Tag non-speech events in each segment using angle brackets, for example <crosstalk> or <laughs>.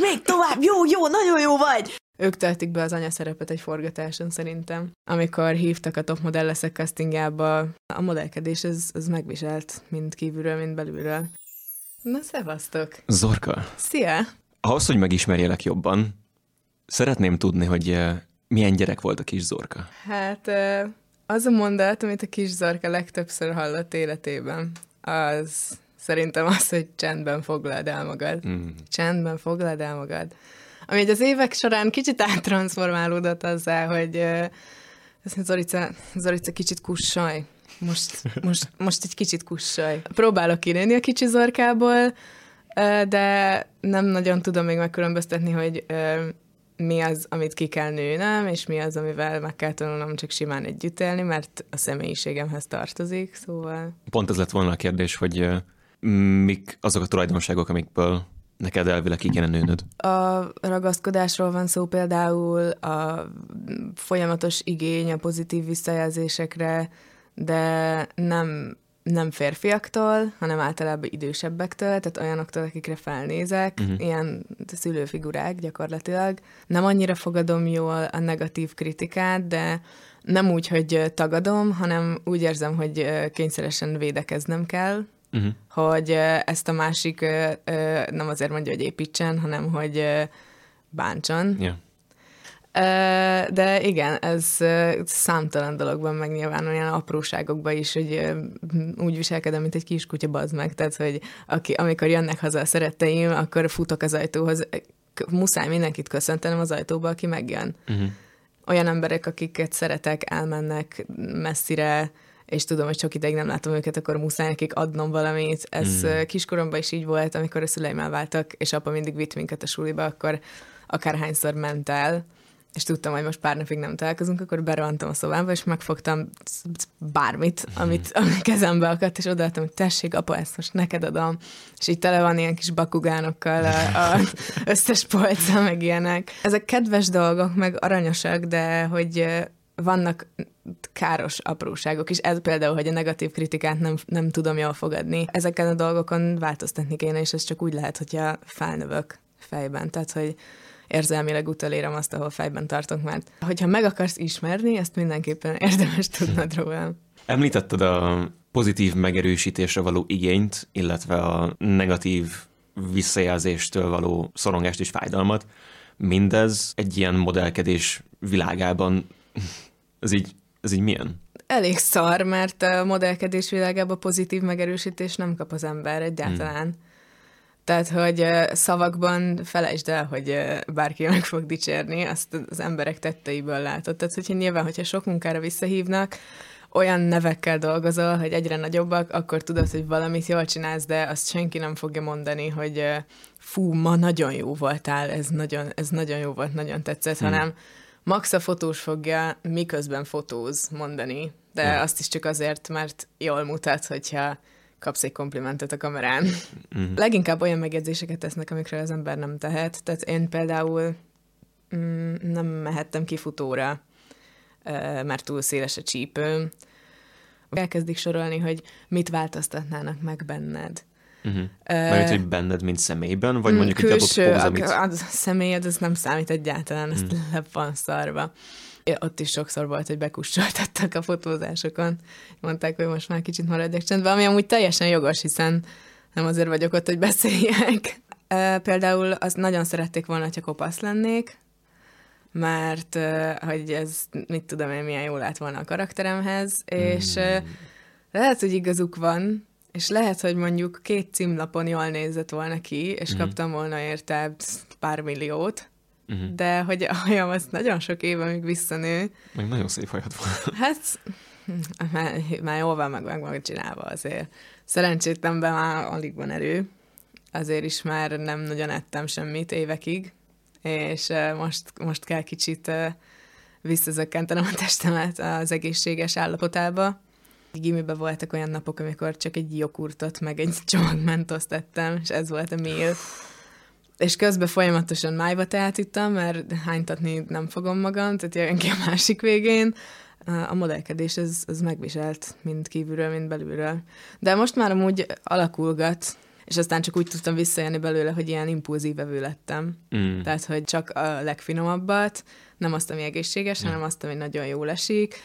még tovább, jó, jó, nagyon jó vagy! Ők töltik be az anyaszerepet egy forgatáson szerintem. Amikor hívtak a top modelleszek castingjába, a modellkedés az, az megviselt, mind kívülről, mind belülről. Na, szevasztok! Zorka, Szia! ahhoz, hogy megismerjelek jobban, szeretném tudni, hogy eh, milyen gyerek volt a kis Zorka. Hát ö, az a mondat, amit a kis Zarka legtöbbször hallott életében, az szerintem az, hogy csendben foglald el magad. Mm. Csendben foglald el magad. Ami így az évek során kicsit áttransformálódott azzal, hogy mondja, Zorica, Zorica kicsit kussolj. Most, most, most egy kicsit kussolj. Próbálok kilőni a kicsi Zorkából, ö, de nem nagyon tudom még megkülönböztetni, hogy ö, mi az, amit ki kell nőnem, és mi az, amivel meg kell tanulnom csak simán együtt élni, mert a személyiségemhez tartozik, szóval... Pont ez lett volna a kérdés, hogy mik azok a tulajdonságok, amikből neked elvileg ki kéne nőnöd. A ragaszkodásról van szó például, a folyamatos igény a pozitív visszajelzésekre, de nem, nem férfiaktól, hanem általában idősebbektől, tehát olyanoktól, akikre felnézek, uh-huh. ilyen szülőfigurák gyakorlatilag. Nem annyira fogadom jól a negatív kritikát, de nem úgy, hogy tagadom, hanem úgy érzem, hogy kényszeresen védekeznem kell, Uh-huh. hogy ezt a másik nem azért mondja, hogy építsen, hanem hogy bántson. Yeah. De igen, ez számtalan dologban megnyilvánul, ilyen apróságokban is, hogy úgy viselkedem, mint egy kiskutya, bazd meg. Tehát, hogy aki, amikor jönnek haza a szeretteim, akkor futok az ajtóhoz. Muszáj mindenkit köszöntenem az ajtóba, aki megjön. Uh-huh. Olyan emberek, akiket szeretek, elmennek messzire, és tudom, hogy sok ideig nem látom őket, akkor muszáj nekik adnom valamit. Ez Mm. kiskoromban is így volt, amikor a szüleim elváltak, és apa mindig vitt minket a suliba, akkor akárhányszor ment el, és tudtam, hogy most pár napig nem találkozunk, akkor berohantam a szobába, és megfogtam bármit, amit a <laughs> kezembe akadt, és odaadtam, hogy tessék, apa, ezt most neked adom. És így tele van ilyen kis bakugánokkal a, a <laughs> összes polca, meg ilyenek. Ezek kedves dolgok, meg aranyosak, de hogy vannak káros apróságok is. Ez például, hogy a negatív kritikát nem, nem tudom jól fogadni. Ezeken a dolgokon változtatni kéne, és ez csak úgy lehet, hogyha felnövök fejben. Tehát, hogy érzelmileg utolérem azt, ahol fejben tartok, mert hogyha meg akarsz ismerni, ezt mindenképpen <laughs> érdemes tudnod rólam. Említetted a pozitív megerősítésre való igényt, illetve a negatív visszajelzéstől való szorongást és fájdalmat. Mindez egy ilyen modellkedés világában, ez így, ez így milyen? Elég szar, mert a modellkedés világában pozitív megerősítés nem kap az ember egyáltalán. Hmm. Tehát, hogy szavakban felejtsd el, hogy bárki meg fog dicsérni, azt az emberek tetteiből látod. Tehát, hogyha nyilván, hogyha sok munkára visszahívnak, olyan nevekkel dolgozol, hogy egyre nagyobbak, akkor tudod, hogy valamit jól csinálsz, de azt senki nem fogja mondani, hogy fú, ma nagyon jó voltál, ez nagyon, ez nagyon jó volt, nagyon tetszett, Hmm. hanem max a fotós fogja miközben fotóz mondani, de Ja. azt is csak azért, mert jól mutat, hogyha kapsz egy komplimentet a kamerán. Mhm. Leginkább olyan megjegyzéseket tesznek, amikről az ember nem tehet. Tehát én például mm, nem mehettem kifutóra, mert túl széles a csípőm. Elkezdik sorolni, hogy mit változtatnának meg benned. Uh-huh. Mert hogy benned, mint személyben, vagy Mm, mondjuk egy adott külső, póz, a, amit... a személyed, az nem számít egyáltalán, ezt Mm. le van szarva. Ja, Ott is sokszor volt, hogy bekussoltattak a fotózásokon. Mondták, hogy most már kicsit maradjak csendben, ami amúgy teljesen jogos, hiszen nem azért vagyok ott, hogy beszéljek. Például azt nagyon szerették volna, hogyha kopasz lennék, mert hogy ez, mit tudom én, milyen jól lett volna a karakteremhez, és ö, lehet, hogy igazuk van, és lehet, hogy mondjuk két címlapon jól nézett volna ki, és Mhm. kaptam volna érte pár milliót, Uh-huh. de hogy a hajam az nagyon sok éve még visszanő, Meg nagyon szép hajad van. hát már, már jól van meg, meg, meg csinálva azért. Szerencsétlenben már alig van erő, azért is már nem nagyon ettem semmit évekig, és most, most kell kicsit visszazökkentenem a testemet az egészséges állapotába. Gimiben voltak olyan napok, amikor csak egy joghurtot, meg egy <laughs> csomag mentoszt ettem, és ez volt a meal. És közben folyamatosan májva teát ittam, mert hánytatni nem fogom magam, tehát jön ki a másik végén. A modellkedés az, az megviselt, mind kívülről, mind belülről. De most már amúgy alakulgat, és aztán csak úgy tudtam visszajönni belőle, hogy ilyen impulzív vevő lettem. Mm. Tehát, hogy csak a legfinomabbat, nem azt, ami egészséges, hanem azt, ami nagyon jól esik.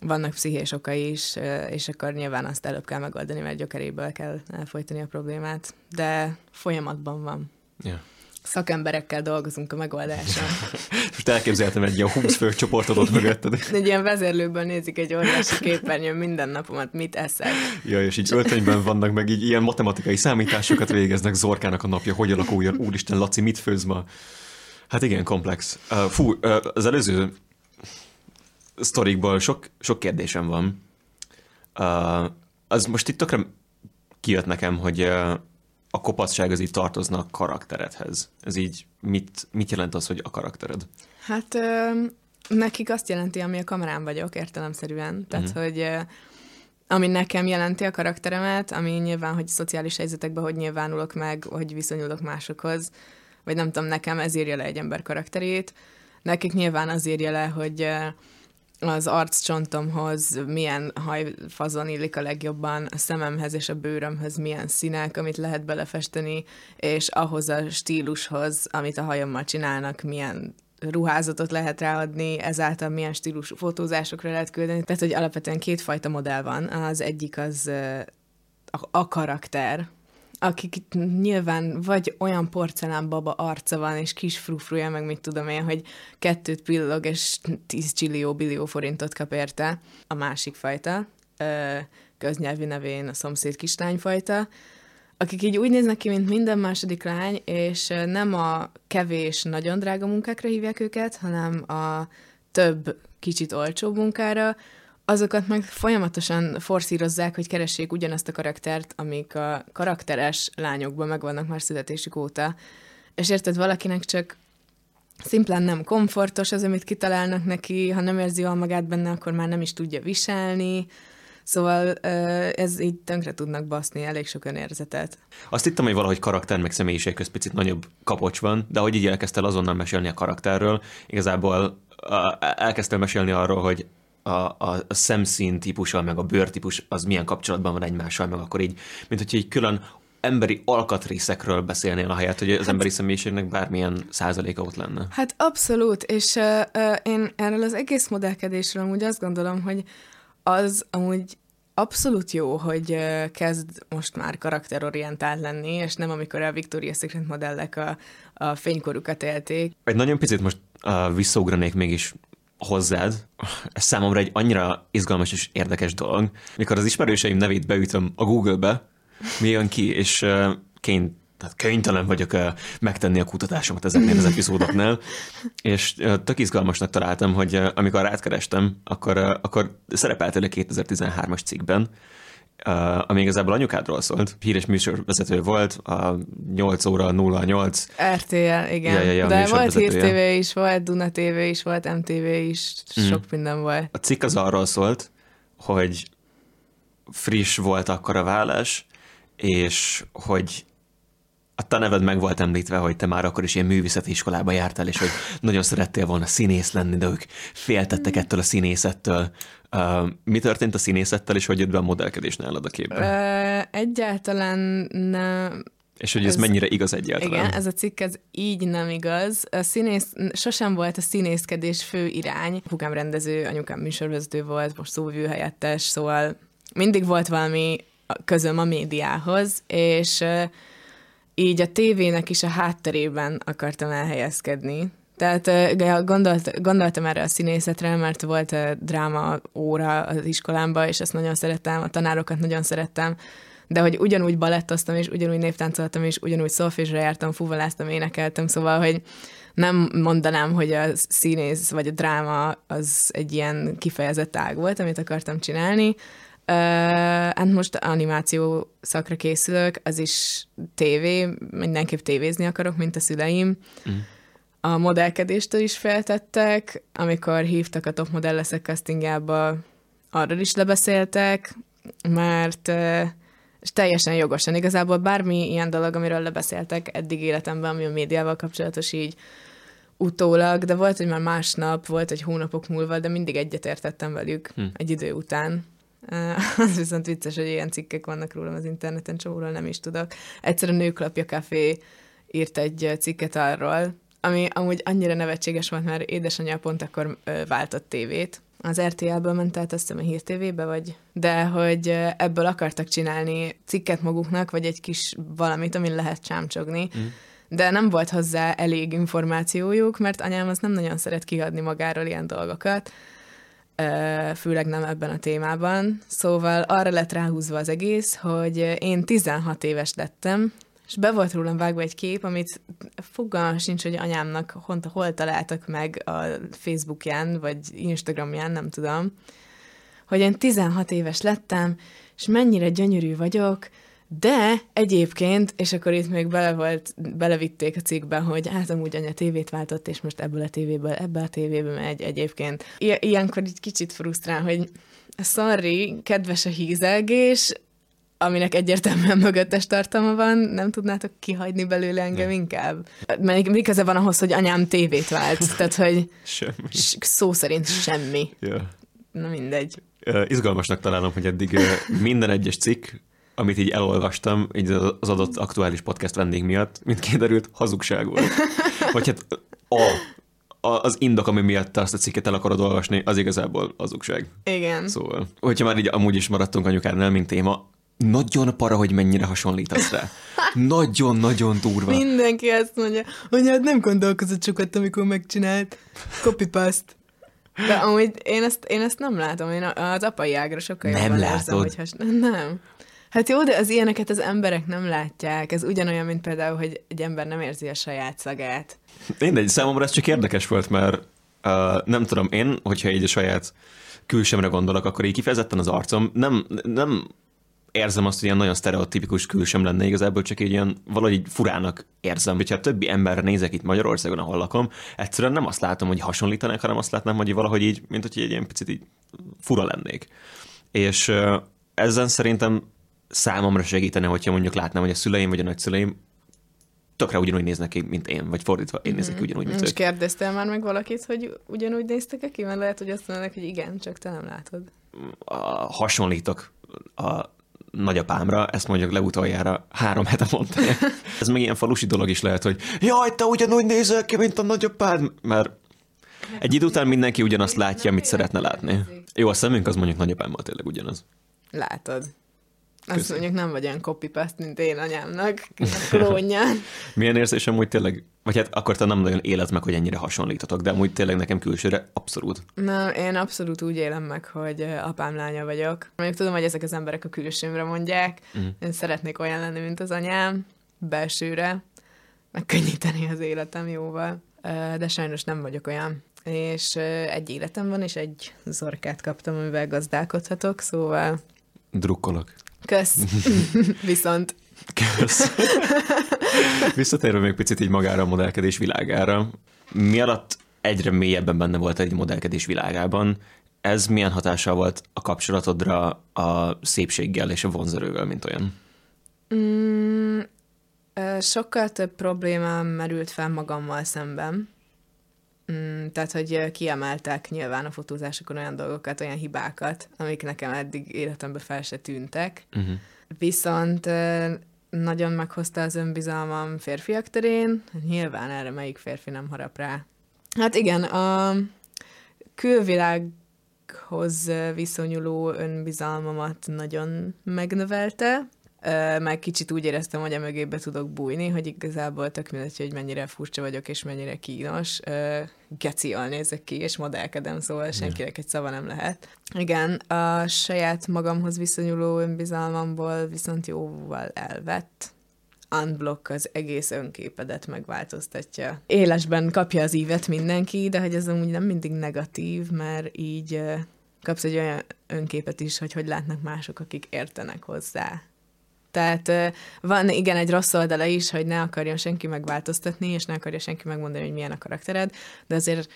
Vannak pszichés okai is, és akkor nyilván azt előbb kell megoldani, mert gyökeréből kell elfolytani a problémát. De folyamatban van. Ja. Szakemberekkel dolgozunk a megoldáson. <laughs> Most elképzeltem egy ilyen 20 fő csoportot ott mögötted. Egy ilyen vezérlőből nézik egy óriási képernyőn minden napomat, mit eszek. Ja, és így öltönyben vannak, meg így ilyen matematikai számításokat végeznek, Zorkának a napja, hogy alakuljon, úristen, Laci, mit főz ma? Hát igen, komplex. Fú, az előző sztorikból sok, sok kérdésem van. Uh, az most itt tökre kijött nekem, hogy uh, a kopacság az így tartozna a karakteredhez. Ez így mit, mit jelent az, hogy a karaktered? Hát ö, nekik azt jelenti, ami a kamerán vagyok, értelemszerűen. Tehát, Mhm. uh-huh. hogy ö, ami nekem jelenti a karakteremet, ami nyilván, hogy szociális helyzetekben hogy nyilvánulok meg, hogy viszonyulok másokhoz, vagy nem tudom, nekem ez írja le egy ember karakterét. Nekik nyilván az írja le, hogy ö, az arccsontomhoz milyen hajfazon illik a legjobban, a szememhez és a bőrömhöz milyen színek, amit lehet belefesteni, és ahhoz a stílushoz, amit a hajammal csinálnak, milyen ruházatot lehet ráadni, ezáltal milyen stílusú fotózásokra lehet küldeni. Tehát, hogy alapvetően kétfajta modell van. Az egyik az a karakter, akik nyilván vagy olyan porcelánbaba arca van, és kis frufruja, meg mit tudom én, hogy kettőt pillog, és 10 csillió, billió forintot kap érte. A másik fajta, köznyelvi nevén a szomszéd kislányfajta, akik így úgy néznek ki, mint minden második lány, és nem a kevés, nagyon drága munkákra hívják őket, hanem a több, kicsit olcsóbb munkára, azokat meg folyamatosan forszírozzák, hogy keressék ugyanazt a karaktert, amik a karakteres lányokban megvannak már születésük óta. És érted, valakinek csak szimplán nem komfortos az, amit kitalálnak neki, ha nem érzi jól magát benne, akkor már nem is tudja viselni. Szóval ez így tönkre tudnak baszni elég sok önérzetet. Azt hittem, hogy valahogy karakter meg személyiség közt picit nagyobb kapocs van, de hogy így elkezdtél azonnal mesélni a karakterről, igazából elkezdtél mesélni arról, hogy a, a, a szemszín típussal, meg a bőrtípus az milyen kapcsolatban van egymással, meg akkor így, mint hogy egy külön emberi alkatrészekről beszélnél a helyet, hogy az emberi személyiségnek bármilyen százaléka ott lenne. Hát abszolút, és uh, uh, én erről az egész modellkedésről amúgy azt gondolom, hogy az amúgy abszolút jó, hogy uh, kezd most már karakterorientált lenni, és nem amikor a Victoria's Secret modellek a, a fénykorukat élték. Egy nagyon picit most uh, visszaugranék mégis hozzád. Ez számomra egy annyira izgalmas és érdekes dolog. Mikor az ismerőseim nevét beütöm a Google-be, mi jön ki, és uh, kény, tehát kénytelen vagyok uh, megtenni a kutatásomat ezeknél az epizódoknál, és uh, tök izgalmasnak találtam, hogy amikor rátkerestem, akkor, akkor szerepeltél a 2013-as cikkben, uh, ami igazából anyukádról szólt. Híres műsorvezető volt, a 8 óra 08. RTL, igen. Ja, ja, ja, De volt. Hír TV is, volt Duna TV is, volt MTV is, sok minden volt. A cikk az arról szólt, hogy friss volt akkor a vállás, és hogy a te neved meg volt említve, hogy te már akkor is ilyen művészeti iskolába jártál, és hogy nagyon szerettél volna színész lenni, de ők féltettek ettől a színészettől. Uh, mi történt a színészettel, és hogy jött be a modellkedés nálad a képbe? Ö, egyáltalán nem, és hogy ez, ez- mennyire igaz egyáltalán? Igen, ez a cikk ez így nem igaz. A színész, sosem volt a színészkedés fő irány. Apukám rendező, anyukám műsorvezető volt, most szóvivő helyettes, szóval mindig volt valami közöm a médiához, és így a tévének is a hátterében akartam elhelyezkedni. Tehát gondolt, gondoltam erre a színészetre, mert volt dráma óra az iskolámban, és ezt nagyon szerettem, a tanárokat nagyon szerettem, de hogy ugyanúgy balettoztam, és ugyanúgy névtáncoltam, és ugyanúgy szolfésre jártam, fuvaláztam, énekeltem, szóval, hogy nem mondanám, hogy a színész vagy a dráma az egy ilyen kifejezett ág volt, amit akartam csinálni. Uh, hát most animáció szakra készülök, az is tévé, mindenképp tévézni akarok, mint a szüleim. Mm. A modellkedéstől is feltettek, amikor hívtak a top modell leszek castingjába, arról is lebeszéltek, mert uh, és teljesen jogosan. Igazából bármi ilyen dolog, amiről lebeszéltek eddig életemben, ami a médiával kapcsolatos így utólag, de volt, hogy már másnap, volt, hogy hónapok múlva, de mindig egyetértettem velük Hm. egy idő után. <laughs> Az viszont vicces, hogy ilyen cikkek vannak rólam az interneten, csomóról nem is tudok. Egyszer a Nőklapja Café írt egy cikket arról, ami amúgy annyira nevetséges volt, mert édesanyja pont akkor váltott tévét, az RTL-ből ment át, azt hiszem a Hír TV-be, vagy, de hogy ebből akartak csinálni cikket maguknak, vagy egy kis valamit, amin lehet csámcsogni. Mm. De nem volt hozzá elég információjuk, mert anyám az nem nagyon szeret kiadni magáról ilyen dolgokat, főleg nem ebben a témában. Szóval arra lett ráhúzva az egész, hogy én 16 éves lettem, és be volt rólam vágva egy kép, amit fogalmam sincs, hogy anyámnak hol, hol találtak meg a Facebookján, vagy Instagramján, nem tudom, hogy én 16 éves lettem, és mennyire gyönyörű vagyok, de egyébként, és akkor itt még bele volt, belevitték a cikkbe, hogy hát amúgy anya tévét váltott, és most ebből a tévéből ebbe a tévébe megy egyébként. I- ilyenkor így kicsit frusztrál, hogy sorry, kedves a hízelgés, aminek egyértelműen mögöttes tartalma van, nem tudnátok kihagyni belőle engem nem. inkább? Mert mi köze van ahhoz, hogy anyám tévét vált? Tehát, hogy <laughs> semmi. szó szerint semmi. Ja. Na mindegy. Izgalmasnak találom, hogy eddig minden egyes cikk, amit így elolvastam, így az adott aktuális podcast vendég miatt, mint kiderült, hazugság volt. <laughs> Vagy hát a, a, az indok, ami miatt te azt a cikket el akarod olvasni, az igazából hazugság. Igen. Szóval, hogyha már így amúgy is maradtunk anyukárnál, mint téma, nagyon para, hogy mennyire hasonlítasz rá. <laughs> Nagyon-nagyon durva. Mindenki azt mondja, hogy hát nem gondolkozott sokat, amikor megcsinált. Copy-paste. De amúgy én ezt, én ezt nem látom, én az apai ágra sokkal nem jobban látod. érzem, hogy has... Nem. Hát jó, de az ilyeneket az emberek nem látják. Ez ugyanolyan, mint például, hogy egy ember nem érzi a saját szagát. Mindegy, számomra ez csak érdekes volt, mert uh, nem tudom, én, hogyha így a saját külsemre gondolok, akkor így kifejezetten az arcom nem, nem érzem azt, hogy ilyen nagyon sztereotipikus külsem lenne igazából, csak egy ilyen valahogy furának érzem. Hogyha többi emberre nézek itt Magyarországon, ahol lakom, egyszerűen nem azt látom, hogy hasonlítanak, hanem azt látnám, hogy valahogy így, mint hogy egy ilyen picit így fura lennék. És ezen szerintem számomra segítene, hogyha mondjuk látnám, hogy a szüleim vagy a nagyszüleim tökre ugyanúgy néznek ki, mint én, vagy fordítva, én nézek ki ugyanúgy, mint És ők. kérdeztél már meg valakit, hogy ugyanúgy néztek ki? Mert lehet, hogy azt mondanak, hogy igen, csak te nem látod. A, hasonlítok a nagyapámra, ezt mondjuk leutoljára három hete mondta. <laughs> Ez meg ilyen falusi dolog is lehet, hogy jaj, te ugyanúgy nézel ki, mint a nagyapád, mert egy idő után mindenki ugyanazt látja, amit szeretne látni. Jó, a szemünk az mondjuk nagyapámmal tényleg ugyanaz. Látod. Azt Köszön. mondjuk nem vagy olyan copy mint én anyámnak, <laughs> klónján. Milyen érzésem, hogy tényleg, vagy hát akkor te nem nagyon éled meg, hogy ennyire hasonlítotok, de amúgy tényleg nekem külsőre abszolút. Na, én abszolút úgy élem meg, hogy apám lánya vagyok. Mondjuk tudom, hogy ezek az emberek a külsőmre mondják. Mm. Én szeretnék olyan lenni, mint az anyám, belsőre, megkönnyíteni az életem jóval. De sajnos nem vagyok olyan. És egy életem van, és egy zorkát kaptam, amivel gazdálkodhatok, szóval... Drukkolok. Kösz. <laughs> Viszont. Kösz. <laughs> Visszatérve még picit így magára a modellkedés világára. Mi alatt egyre mélyebben benne volt egy modellkedés világában, ez milyen hatással volt a kapcsolatodra a szépséggel és a vonzerővel, mint olyan? Mm, sokkal több problémám merült fel magammal szemben. Mm, tehát, hogy kiemeltek nyilván a fotózásokon olyan dolgokat, olyan hibákat, amik nekem eddig életemben fel se tűntek. Uh-huh. Viszont nagyon meghozta az önbizalmam férfiak terén. Nyilván erre melyik férfi nem harap rá. Hát igen, a külvilághoz viszonyuló önbizalmamat nagyon megnövelte, meg kicsit úgy éreztem, hogy a mögébe tudok bújni, hogy igazából tök mindegy, hogy mennyire furcsa vagyok, és mennyire kínos. Gecial nézek ki, és modellkedem, szóval senkinek egy szava nem lehet. Igen, a saját magamhoz viszonyuló önbizalmamból viszont jóval elvett. Unblock az egész önképedet megváltoztatja. Élesben kapja az ívet mindenki, de hogy ez amúgy nem mindig negatív, mert így kapsz egy olyan önképet is, hogy hogy látnak mások, akik értenek hozzá tehát van igen egy rossz oldala is, hogy ne akarjon senki megváltoztatni, és ne akarja senki megmondani, hogy milyen a karaktered, de azért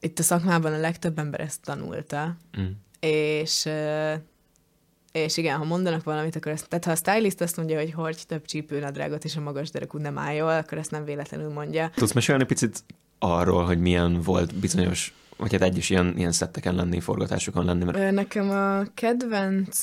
itt a szakmában a legtöbb ember ezt tanulta. Mm. És és igen, ha mondanak valamit, akkor ezt, tehát ha a stylist azt mondja, hogy hordj több csípőnadrágot, és a magas derekú nem áll jól, akkor ezt nem véletlenül mondja. Tudsz mesélni picit arról, hogy milyen volt bizonyos vagy hát egyes ilyen, ilyen szetteken lenni, forgatásokon lenni? Mert... Nekem a kedvenc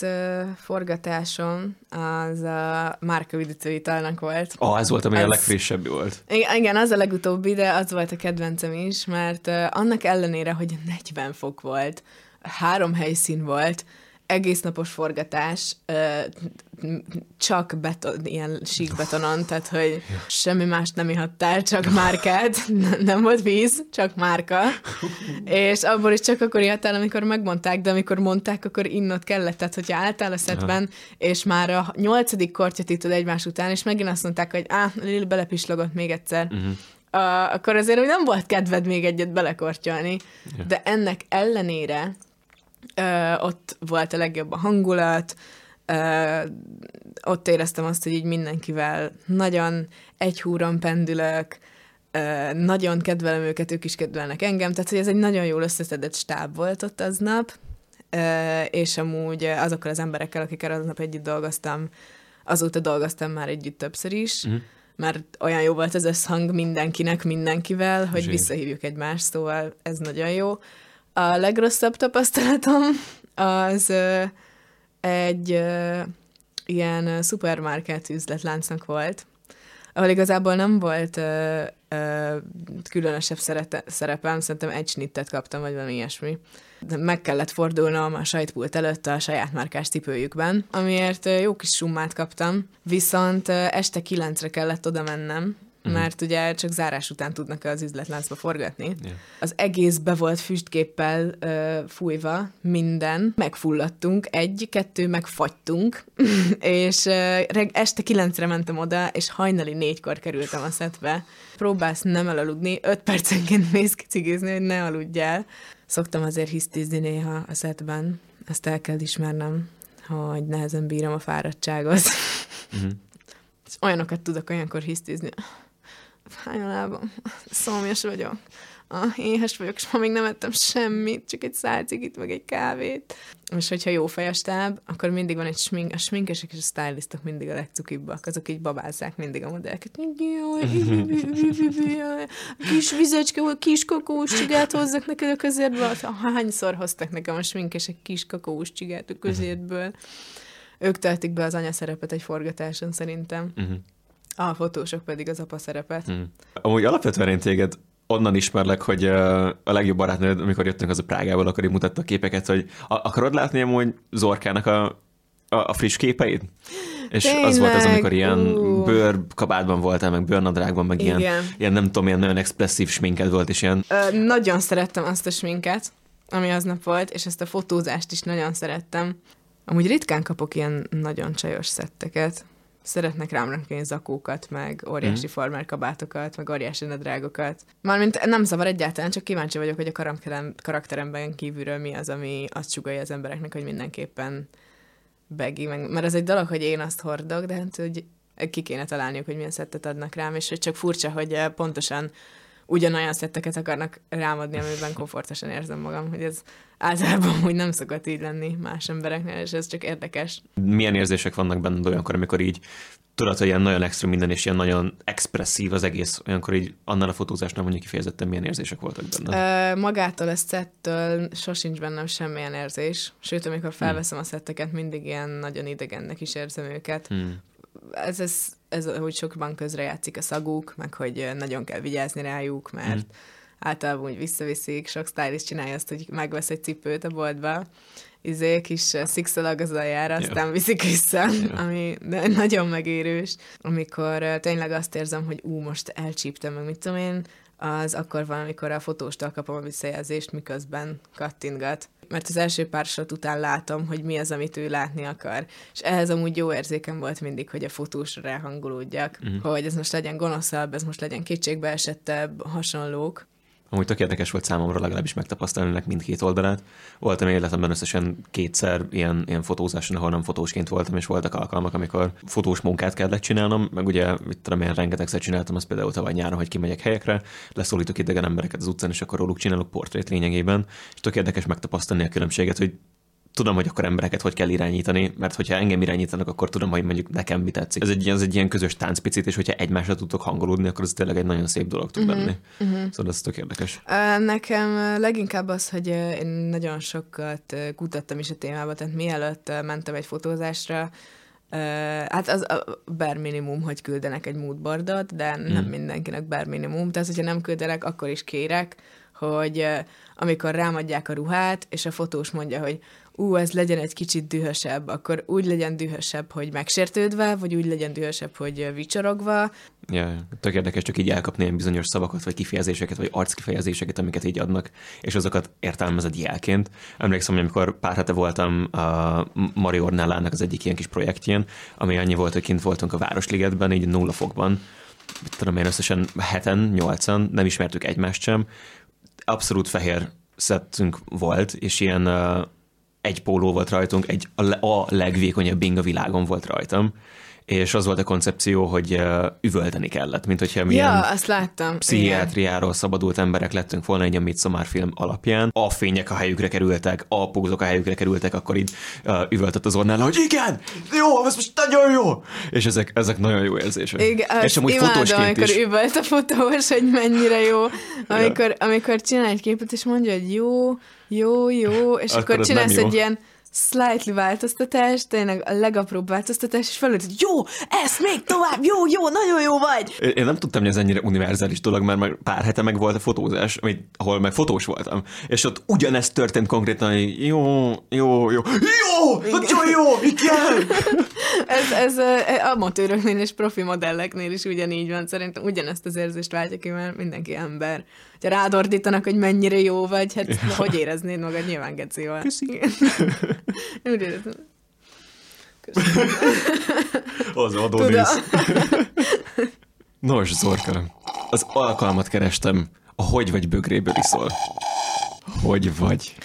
forgatásom az a Márka Vidicőitalnak volt. Ah, ez volt, ami az... a legfrissebb volt. Igen, az a legutóbbi, de az volt a kedvencem is, mert annak ellenére, hogy 40 fok volt, három helyszín volt, egész napos forgatás, csak beton, ilyen betonon, tehát hogy semmi más nem ihattál, csak márkát, nem volt víz, csak márka, és abból is csak akkor ihattál, amikor megmondták, de amikor mondták, akkor innot kellett, tehát hogyha álltál a szetben, és már a nyolcadik kortyot ittad egymás után, és megint azt mondták, hogy áh, Lili belepislogott még egyszer, uh-huh. Uh, akkor azért hogy nem volt kedved még egyet belekortyolni, ja. de ennek ellenére Ott volt a legjobb a hangulat, ott éreztem azt, hogy így mindenkivel nagyon egy húron pendülök, nagyon kedvelem őket, ők is kedvelnek engem, tehát hogy ez egy nagyon jól összeszedett stáb volt ott aznap, és amúgy azokkal az emberekkel, akikkel aznap együtt dolgoztam, azóta dolgoztam már együtt többször is, uh-huh. mert olyan jó volt az összhang mindenkinek, mindenkivel, hogy Zsín. visszahívjuk egymást, szóval ez nagyon jó. A legrosszabb tapasztalatom az egy ilyen szupermarket üzletláncnak volt, ahol igazából nem volt ö, ö, különösebb szerete, szerepem, szerintem egy snittet kaptam, vagy valami ilyesmi. De meg kellett fordulnom a sajtpult előtt a saját márkás cipőjükben, amiért jó kis summát kaptam, viszont este kilencre kellett oda mennem, uh-huh. mert ugye csak zárás után tudnak az üzletláncba forgatni. Yeah. Az egész be volt füstképpel uh, fújva, minden, megfulladtunk, egy, kettő, megfagytunk, <laughs> és uh, este kilencre mentem oda, és hajnali négykor kerültem a szetbe. Próbálsz nem elaludni, öt percenként <laughs> mész cigizni, hogy ne aludjál. Szoktam azért hisztizni néha a szetben, ezt el kell ismernem, hogy nehezen bírom a fáradtságot. Uh-huh. <laughs> És olyanokat tudok olyankor hisztizni fáj a lábam, szomjas vagyok, ah, éhes vagyok, és ma még nem ettem semmit, csak egy szálcigit, meg egy kávét. És hogyha jó táb, akkor mindig van egy smink, a sminkesek és a stylistok mindig a legcukibbak, azok így babázzák mindig a modelleket. Kis vizecske, kis kakós csigát hozzak neked a közértből. Hányszor hoztak nekem a sminkesek kis kakós csigát a közértből. Ők töltik be az anya szerepet egy forgatáson szerintem. Uh-huh. A fotósok pedig az apa szerepet. Hmm. Amúgy alapvetően én téged onnan ismerlek, hogy a legjobb barátnőd, amikor jöttünk az a Prágából, akkor így mutatta a képeket, hogy akarod látni amúgy Zorkának a, a, a friss képeit? És Tényleg? az volt az, amikor ilyen uh. bőrkabátban voltál, meg bőrnadrágban, meg ilyen, ilyen, nem tudom, ilyen nagyon expresszív sminked volt, és ilyen... Ö, nagyon szerettem azt a sminket, ami aznap volt, és ezt a fotózást is nagyon szerettem. Amúgy ritkán kapok ilyen nagyon csajos szetteket szeretnek rám rakni zakókat, meg óriási mm. farmer kabátokat, meg óriási nadrágokat. Mármint nem zavar egyáltalán, csak kíváncsi vagyok, hogy a karakterem, karakteremben kívülről mi az, ami azt sugalja az embereknek, hogy mindenképpen begi, meg, mert ez egy dolog, hogy én azt hordok, de hát, hogy ki kéne találniuk, hogy milyen szettet adnak rám, és hogy csak furcsa, hogy eh, pontosan ugyanolyan szetteket akarnak rámadni, amiben komfortosan érzem magam, hogy ez általában úgy nem szokott így lenni más embereknél, és ez csak érdekes. Milyen érzések vannak benned olyankor, amikor így tudod, hogy ilyen nagyon extra minden, és ilyen nagyon expresszív az egész, olyankor így annál a fotózásnál mondjuk kifejezetten milyen érzések voltak benne? Ö, magától a szettől sosincs bennem semmilyen érzés, sőt, amikor felveszem hmm. a szetteket, mindig ilyen nagyon idegennek is érzem őket. Hmm ez, ez, ez, hogy sokban közre játszik a szaguk, meg hogy nagyon kell vigyázni rájuk, mert mm. általában úgy visszaviszik, sok stylist csinálja azt, hogy megvesz egy cipőt a boltba, izé, kis szikszalag az aljára, aztán viszik vissza, yeah. ami nagyon megérős. Amikor tényleg azt érzem, hogy ú, most elcsíptem, meg mit tudom én, az akkor van, amikor a fotóstól kapom a visszajelzést, miközben kattintgat. Mert az első pársalat után látom, hogy mi az, amit ő látni akar. És ehhez amúgy jó érzékem volt mindig, hogy a fotósra ráhangolódjak, uh-huh. hogy ez most legyen gonoszabb, ez most legyen kétségbeesettebb, hasonlók. Amúgy tök érdekes volt számomra legalábbis megtapasztalni ennek mindkét oldalát. Voltam életemben összesen kétszer ilyen, ilyen fotózáson, ahol nem fotósként voltam, és voltak alkalmak, amikor fotós munkát kellett csinálnom, meg ugye, mit tudom én, rengetegszer csináltam azt például tavaly nyáron, hogy kimegyek helyekre, leszólítok idegen embereket az utcán, és akkor róluk csinálok portrét lényegében, és tök érdekes megtapasztalni a különbséget, hogy tudom, hogy akkor embereket hogy kell irányítani, mert hogyha engem irányítanak, akkor tudom, hogy mondjuk nekem mi tetszik. Ez egy, ez egy ilyen közös táncpicit, és hogyha egymásra tudtok hangolódni, akkor ez tényleg egy nagyon szép dolog tud lenni. Uh-huh, uh-huh. Szóval ez tök érdekes. Nekem leginkább az, hogy én nagyon sokat kutattam is a témába, tehát mielőtt mentem egy fotózásra, Uh, hát az a bare minimum, hogy küldenek egy moodboardot, de nem mm. mindenkinek bare minimum. Tehát, hogyha nem küldenek, akkor is kérek, hogy uh, amikor rámadják a ruhát, és a fotós mondja, hogy ú, ez legyen egy kicsit dühösebb, akkor úgy legyen dühösebb, hogy megsértődve, vagy úgy legyen dühösebb, hogy vicsorogva. Ja, tök érdekes csak így elkapni ilyen bizonyos szavakat, vagy kifejezéseket, vagy arckifejezéseket, amiket így adnak, és azokat értelmezed jelként. Emlékszem, hogy amikor pár hete voltam a Mario Ornellának az egyik ilyen kis projektjén, ami annyi volt, hogy kint voltunk a Városligetben, így nulla fokban, tudom én összesen heten, nyolcan, nem ismertük egymást sem, abszolút fehér szettünk volt, és ilyen uh, egy póló volt rajtunk, egy, a, legvékonyabb ing a világon volt rajtam és az volt a koncepció, hogy üvölteni kellett, mint hogyha milyen ja, azt láttam. pszichiátriáról Igen. szabadult emberek lettünk volna egy a Midsommar film alapján. A fények a helyükre kerültek, a pózok a helyükre kerültek, akkor így üvöltött az ornál, hogy igen, jó, ez most nagyon jó! És ezek, ezek nagyon jó érzések. Igen, és amúgy imádom, fotósként amikor is... üvölt a fotós, hogy mennyire jó. Amikor, ja. amikor csinál egy képet, és mondja, hogy jó, jó, jó, és akkor, akkor csinálsz egy ilyen slightly változtatás, tényleg a legapróbb változtatás, és felült, hogy jó, ezt még tovább, jó, jó, nagyon jó vagy. Én nem tudtam, hogy ez ennyire univerzális dolog, mert már pár hete meg volt a fotózás, ahol meg fotós voltam, és ott ugyanezt történt konkrétan, hogy jó, jó, jó, jó, nagyon jó, igen! <laughs> ez, ez amatőröknél és profi modelleknél is ugyanígy van, szerintem ugyanezt az érzést váltja ki, mert mindenki ember. Ha rád ordítanak, hogy mennyire jó vagy, hát ja. hogy éreznéd magad? Nyilván gecival. Köszi. Úgy érezem. Az adónész. Nos, Zorka, az alkalmat kerestem. A hogy vagy bögréből iszol. Hogy vagy?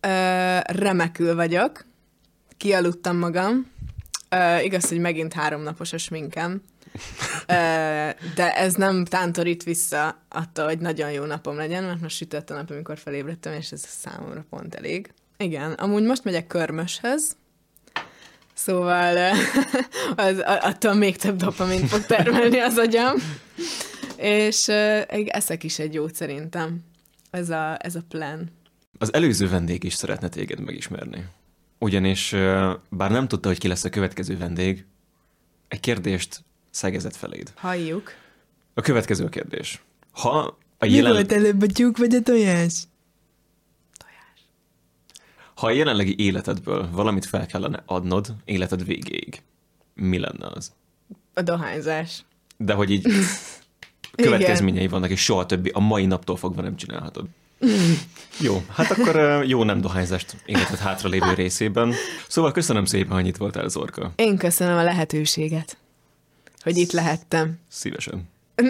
Ö, remekül vagyok. Kialudtam magam. Ö, igaz, hogy megint háromnapos a sminkem de ez nem tántorít vissza attól, hogy nagyon jó napom legyen, mert most sütött a nap, amikor felébredtem, és ez számomra pont elég. Igen, amúgy most megyek körmöshöz, szóval <laughs> az, attól még több dopamint fog termelni az agyam, és eszek is egy jót szerintem. Ez a, ez a plan. Az előző vendég is szeretne téged megismerni. Ugyanis, bár nem tudta, hogy ki lesz a következő vendég, egy kérdést szegezett feléd. Halljuk. A következő kérdés. Ha a jelen... Mi volt előbb a tyúk vagy a tojás? Tojás. Ha a jelenlegi életedből valamit fel kellene adnod életed végéig, mi lenne az? A dohányzás. De hogy így <laughs> következményei vannak, és soha többi, a mai naptól fogva nem csinálhatod. <laughs> Jó, hát akkor jó nem dohányzást életed hátralévő részében. Szóval köszönöm szépen, hogy itt voltál, Zorka. Én köszönöm a lehetőséget hogy itt lehettem. Szívesen. <laughs>